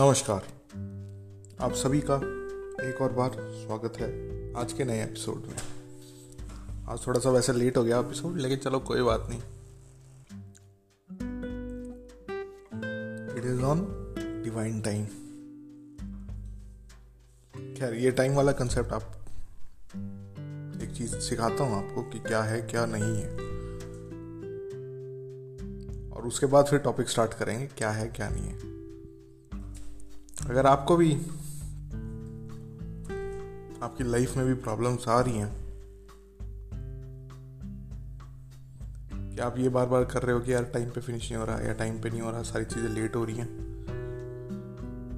नमस्कार। आप सभी का एक और बार स्वागत है आज के नए एपिसोड में। आज थोड़ा सा वैसे लेट हो गया एपिसोड लेकिन चलो कोई बात नहीं। It is on divine time खैर, ये टाइम वाला कंसेप्ट आप एक चीज़ सिखाता हूँ आपको कि क्या है, क्या नहीं है। और उसके बाद फिर टॉपिक स्टार्ट करेंगे, क्या है, क्या नहीं है। अगर आपको भी आपकी लाइफ में भी प्रॉब्लम्स आ रही हैं, कि आप ये बार बार कर रहे हो कि यार टाइम पे फिनिश नहीं हो रहा या टाइम पे नहीं हो रहा, सारी चीज़ें लेट हो रही हैं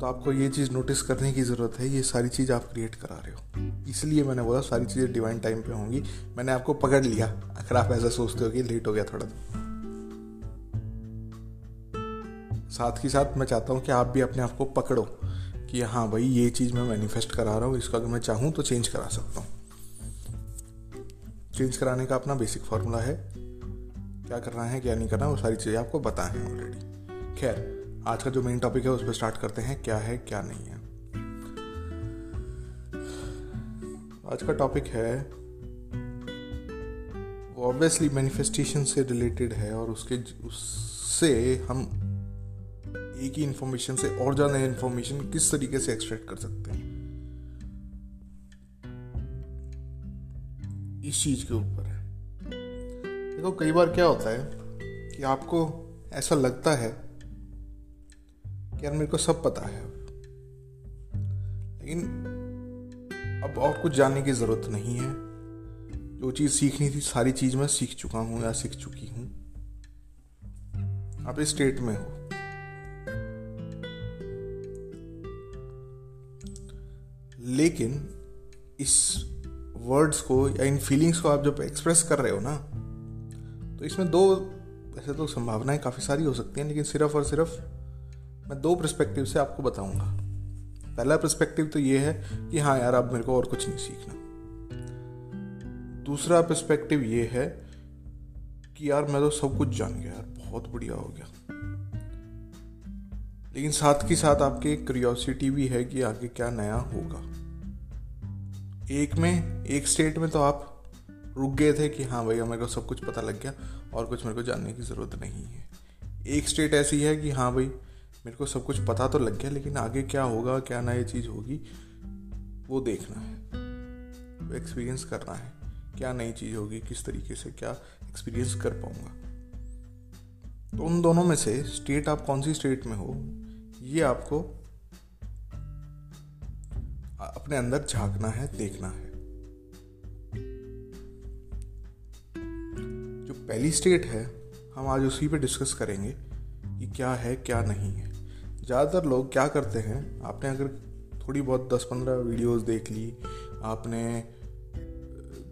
तो आपको ये चीज़ नोटिस करने की ज़रूरत है, ये सारी चीज़ आप क्रिएट करा रहे हो। इसलिए मैंने बोला सारी चीज़ें डिवाइन टाइम पे होंगी। मैंने आपको पकड़ लिया, अगर आप ऐसा सोचते हो कि लेट हो गया थोड़ा। साथ ही साथ मैं चाहता हूँ कि आप भी अपने आप को पकड़ो कि हाँ भाई, ये चीज़ मैं मैनिफेस्ट करा रहा हूँ, इसको अगर मैं चाहूँ तो चेंज करा सकता हूँ। चेंज कराने का अपना बेसिक फार्मूला है। क्या करना है, क्या नहीं करना, वो सारी चीज़ें आपको हैं ऑलरेडी खैर, आज का जो मेन टॉपिक है, उस पर स्टार्ट करते हैं, क्या है, क्या नहीं है। आज का टॉपिक है, वो ऑब्वियसली मैनिफेस्टेशन से रिलेटेड है और उसके, उससे हम एक ही इंफॉर्मेशन से और ज़्यादा इंफॉर्मेशन किस तरीके से एक्सट्रैक्ट कर सकते हैं? इस चीज़ के ऊपर है। देखो, कई बार क्या होता है कि आपको ऐसा लगता है कि यार मेरे को सब पता है लेकिन अब और कुछ जानने की ज़रूरत नहीं है। जो चीज़ सीखनी थी, सारी चीज़ मैं सीख चुका हूँ या सीख चुकी हूँ। आप इस स्टेट में हो। लेकिन इस वर्ड्स को या इन फीलिंग्स को आप जब एक्सप्रेस कर रहे हो ना तो इसमें दो वैसे तो संभावनाएँ काफ़ी सारी हो सकती हैं, लेकिन सिर्फ़ और सिर्फ़ मैं दो परस्पेक्टिव से आपको बताऊँगा। पहला परस्पेक्टिव तो ये है कि हाँ यार, अब मेरे को और कुछ नहीं सीखना। दूसरा परस्पेक्टिव ये है कि यार, मैं तो सब कुछ जान गया यार, बहुत बढ़िया हो गया। लेकिन साथ के साथ आपके क्यूरियोसिटी भी है कि आगे क्या नया होगा। एक में, एक स्टेट में तो आप रुक गए थे कि हाँ भैया मेरे को सब कुछ पता लग गया और कुछ मेरे को जानने की ज़रूरत नहीं है। एक स्टेट ऐसी है कि हाँ भाई, मेरे को सब कुछ पता तो लग गया, लेकिन आगे क्या होगा, क्या नई चीज़ होगी, वो देखना है। वो एक्सपीरियंस करना है, क्या नई चीज़ होगी, किस तरीके से क्या एक्सपीरियंस कर पाऊँगा। तो उन दोनों में से स्टेट आप कौन सी स्टेट में हो, ये आपको अपने अंदर झांकना है, देखना है। जो पहली स्टेट है, हम आज उसी पे डिस्कस करेंगे कि क्या है, क्या नहीं है। ज़्यादातर लोग क्या करते हैं, आपने अगर थोड़ी बहुत दस पंद्रह वीडियोस देख ली, आपने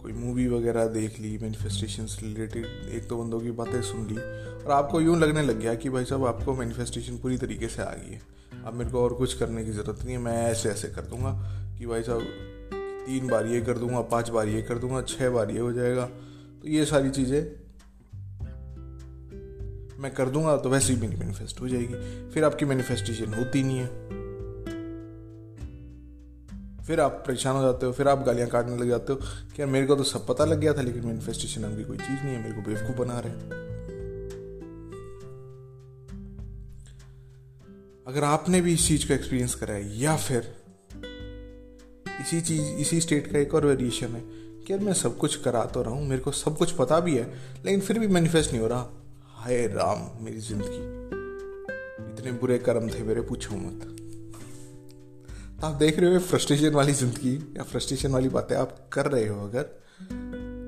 कोई मूवी वगैरह देख ली मैनिफेस्टेशन से रिलेटेड एक दो बंदों की बातें सुन ली, और आपको यूँ लगने लग गया कि भाई साहब आपको मैनिफेस्टेशन पूरी तरीके से आ गई है। अब मेरे को और कुछ करने की ज़रूरत नहीं है, मैं ऐसे ऐसे कर दूँगा। कि भाई साहब, तीन बार ये कर दूँगा, पाँच बार ये कर दूँगा, छह बार ये हो जाएगा। तो ये सारी चीज़ें मैं कर दूँगा तो वैसे ही मेरी मैनिफेस्ट हो जाएगी। फिर आपकी मैनिफेस्टेशन होती नहीं है। फिर आप परेशान हो जाते हो, फिर आप गालियाँ काटने लग जाते हो कि यार मेरे को तो सब पता लग गया था, लेकिन मैनिफेस्टेशन अभी कोई चीज़ नहीं है, मेरे को बेवकूफ़ बना रहे अगर आपने भी इस चीज़ को एक्सपीरियंस करा है या फिर इसी चीज़, इसी स्टेट का एक और वेरिएशन है कि यार मैं सब कुछ करा तो रहा हूँ, मेरे को सब कुछ पता भी है, लेकिन फिर भी मैनिफेस्ट नहीं हो रहा। हाय राम, मेरी ज़िंदगी। इतने बुरे कर्म थे, मेरे पूछो मत। तो आप देख रहे हो फ्रस्ट्रेशन वाली ज़िंदगी, या फ्रस्ट्रेशन वाली बातें आप कर रहे हो अगर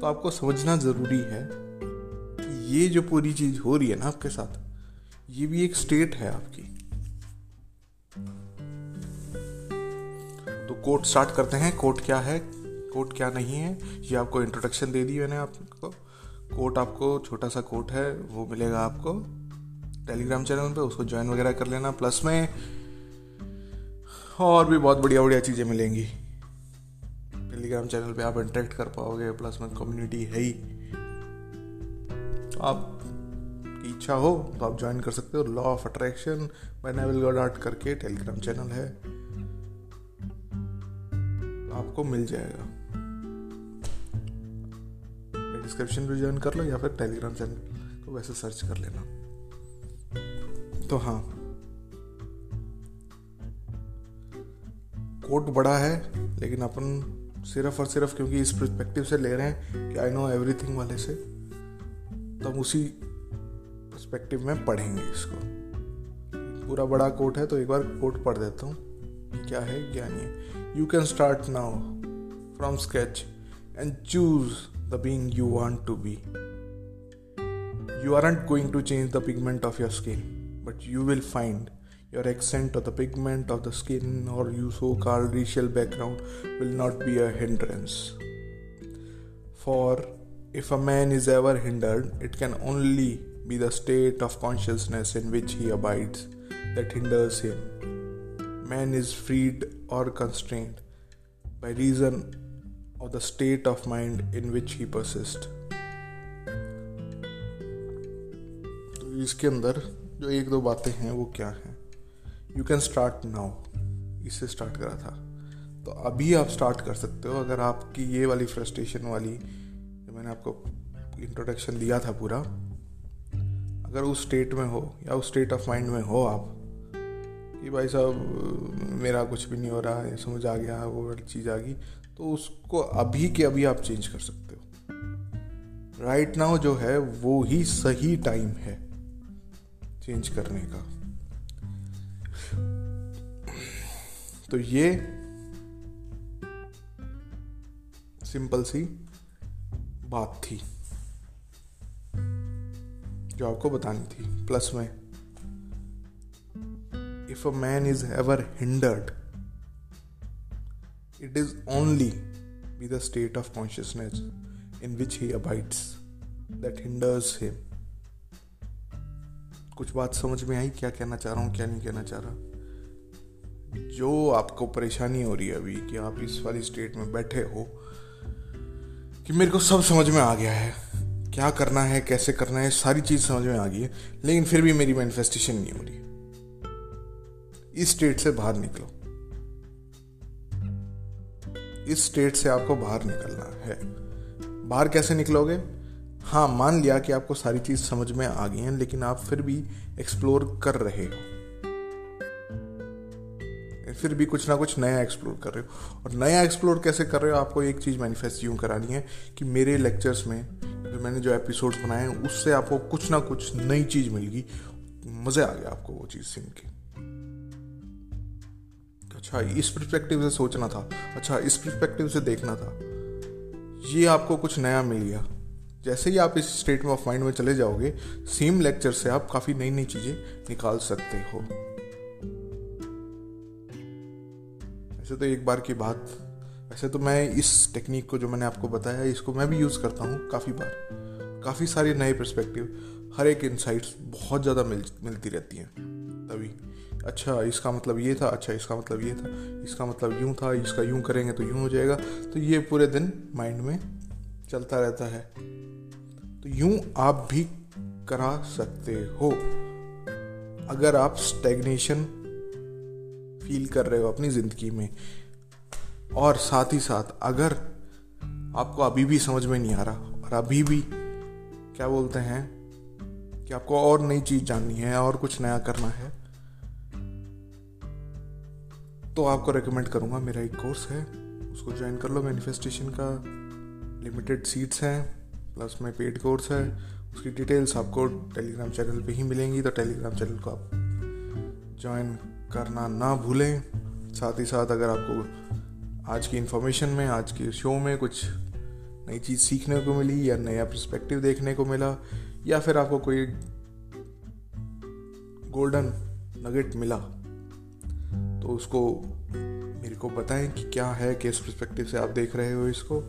तो आपको समझना ज़रूरी है कि ये जो पूरी चीज़ हो रही है ना आपके साथ, ये भी एक स्टेट है आपकी। कोट स्टार्ट करते हैं। कोट क्या है? कोट क्या नहीं है? ये आपको इंट्रोडक्शन दे दी मैंने आपको। कोट आपको छोटा सा कोट है, वो मिलेगा आपको। टेलीग्राम चैनल पे उसको ज्वाइन वगैरह कर लेना। प्लस में और भी बहुत बढ़िया बढ़िया चीज़ें मिलेंगी। टेलीग्राम चैनल पे आप इंटरेक्ट कर पाओगे। प्लस में कम्युनिटी है ही। आप इच्छा हो तो आप ज्वाइन कर सकते हो। Law of attraction by Neville Goddard करके टेलीग्राम चैनल है। आपको मिल जाएगा। डिस्क्रिप्शन भी ज्वाइन कर लो या फिर टेलीग्राम चैनल को वैसे सर्च कर लेना। तो हाँ। कोट बड़ा है, लेकिन अपन सिर्फ़ और सिर्फ़ क्योंकि इस परस्पेक्टिव से ले रहे हैं कि आई नो एवरीथिंग वाले से तो हम उसी परस्पेक्टिव में पढ़ेंगे इसको। पूरा बड़ा कोट है तो एक बार कोट पढ़ देता हूँ। क्या है क्या नहीं है you can start now from sketch and choose the being you want to be you are going to change the pigment of your skin but you will find your accent or the pigment of the skin or your so called racial background will not be a hindrance. For if a man is ever hindered, it can only be the state of consciousness in which he abides that hinders him. Man is freed or constrained by reason of the state of mind in which he persists. तो इसके अंदर जो एक दो बातें हैं, वो क्या हैं? यू कैन स्टार्ट नाउ इससे स्टार्ट करा था। तो अभी आप स्टार्ट कर सकते हो अगर आपकी ये वाली फ्रस्ट्रेशन वाली जो मैंने आपको इंट्रोडक्शन दिया था पूरा, अगर उस स्टेट में हो या उस स्टेट ऑफ़ माइंड में हो आप कि भाई साहब, मेरा कुछ भी नहीं हो रहा है, समझ आ गया, वो वाली चीज़ आ गई। तो उसको अभी के अभी आप चेंज कर सकते हो। राइट नाउ जो है, वो ही सही टाइम है चेंज करने का। तो ये सिंपल सी बात थी, जो आपको बतानी थी प्लस में। If a man is ever hindered it is only be the state of consciousness in which he abides that hinders him कुछ बात समझ में आई? क्या कहना चाह रहा हूँ, क्या नहीं कहना चाह रहा? जो आपको परेशानी हो रही है अभी कि आप इस वाली स्टेट में बैठे हो कि मेरे को सब समझ में आ गया है। क्या करना है, कैसे करना है, सारी चीज़ समझ में आ गई है, लेकिन फिर भी मेरी मैनिफेस्टेशन नहीं हो रही इस स्टेट से बाहर निकलो। इस स्टेट से आपको बाहर निकलना है। बाहर कैसे निकलोगे? हाँ मान लिया कि आपको सारी चीज़ समझ में आ गई है, लेकिन आप फिर भी एक्सप्लोर कर रहे हो। फिर भी कुछ ना कुछ नया एक्सप्लोर कर रहे हो। और नया एक्सप्लोर कैसे कर रहे हो? आपको एक चीज़ मैनिफेस्ट यूँ करानी है कि मेरे लेक्चर्स में जो मैंने जो एपिसोड्स बनाए हैं, उससे आपको कुछ ना कुछ नई चीज़ मिल गई मज़े आ गया आपको वो चीज़ सुन के। अच्छा इस परस्पेक्टिव से सोचना था। अच्छा इस परस्पेक्टिव से देखना था। ये आपको कुछ नया मिल गया। जैसे ही आप इस स्टेट ऑफ़ माइंड में चले जाओगे सेम लेक्चर से आप काफ़ी नई नई चीज़ें निकाल सकते हो। वैसे तो एक बार की बात। वैसे तो मैं इस टेक्निक को जो मैंने आपको बताया, इसको मैं भी यूज़ करता हूँ काफ़ी बार। काफ़ी सारे नए परस्पेक्टिव हर एक इंसाइट्स बहुत ज़्यादा मिल, मिलती रहती हैं। तभी। अच्छा इसका मतलब ये था अच्छा इसका मतलब ये था, इसका मतलब यूँ था, इसका यूँ करेंगे तो यूँ हो जाएगा। तो ये पूरे दिन माइंड में चलता रहता है। तो यूँ आप भी करा सकते हो। अगर आप स्टेगनेशन फील कर रहे हो अपनी ज़िंदगी में, और साथ ही साथ अगर आपको अभी भी समझ में नहीं आ रहा, और अभी भी, क्या बोलते हैं, कि आपको और नई चीज़ जाननी है, और कुछ नया करना है तो आपको रेकमेंड करूँगा। मेरा एक कोर्स है। उसको ज्वाइन कर लो। मैनिफेस्टेशन का लिमिटेड सीट्स हैं प्लस में पेड कोर्स है। उसकी डिटेल्स आपको टेलीग्राम चैनल पे ही मिलेंगी। तो टेलीग्राम चैनल को आप ज्वाइन करना ना भूलें। साथ ही साथ अगर आपको आज की इन्फॉर्मेशन में, आज के शो में कुछ नई चीज़ सीखने को मिली या नया पर्सपेक्टिव देखने को मिला या फिर आपको कोई गोल्डन नगेट मिला तो उसको मेरे को बताएँ कि क्या है, किस परस्पेक्टिव से आप देख रहे हो इसको।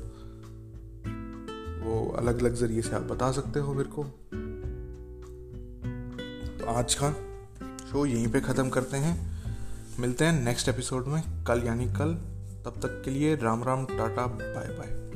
वो अलग अलग ज़रिए से आप बता सकते हो मेरे को। तो आज का शो यहीं पे ख़त्म करते हैं। मिलते हैं नेक्स्ट एपिसोड में। कल यानी कल। तब तक के लिए Ram Ram, tata bye bye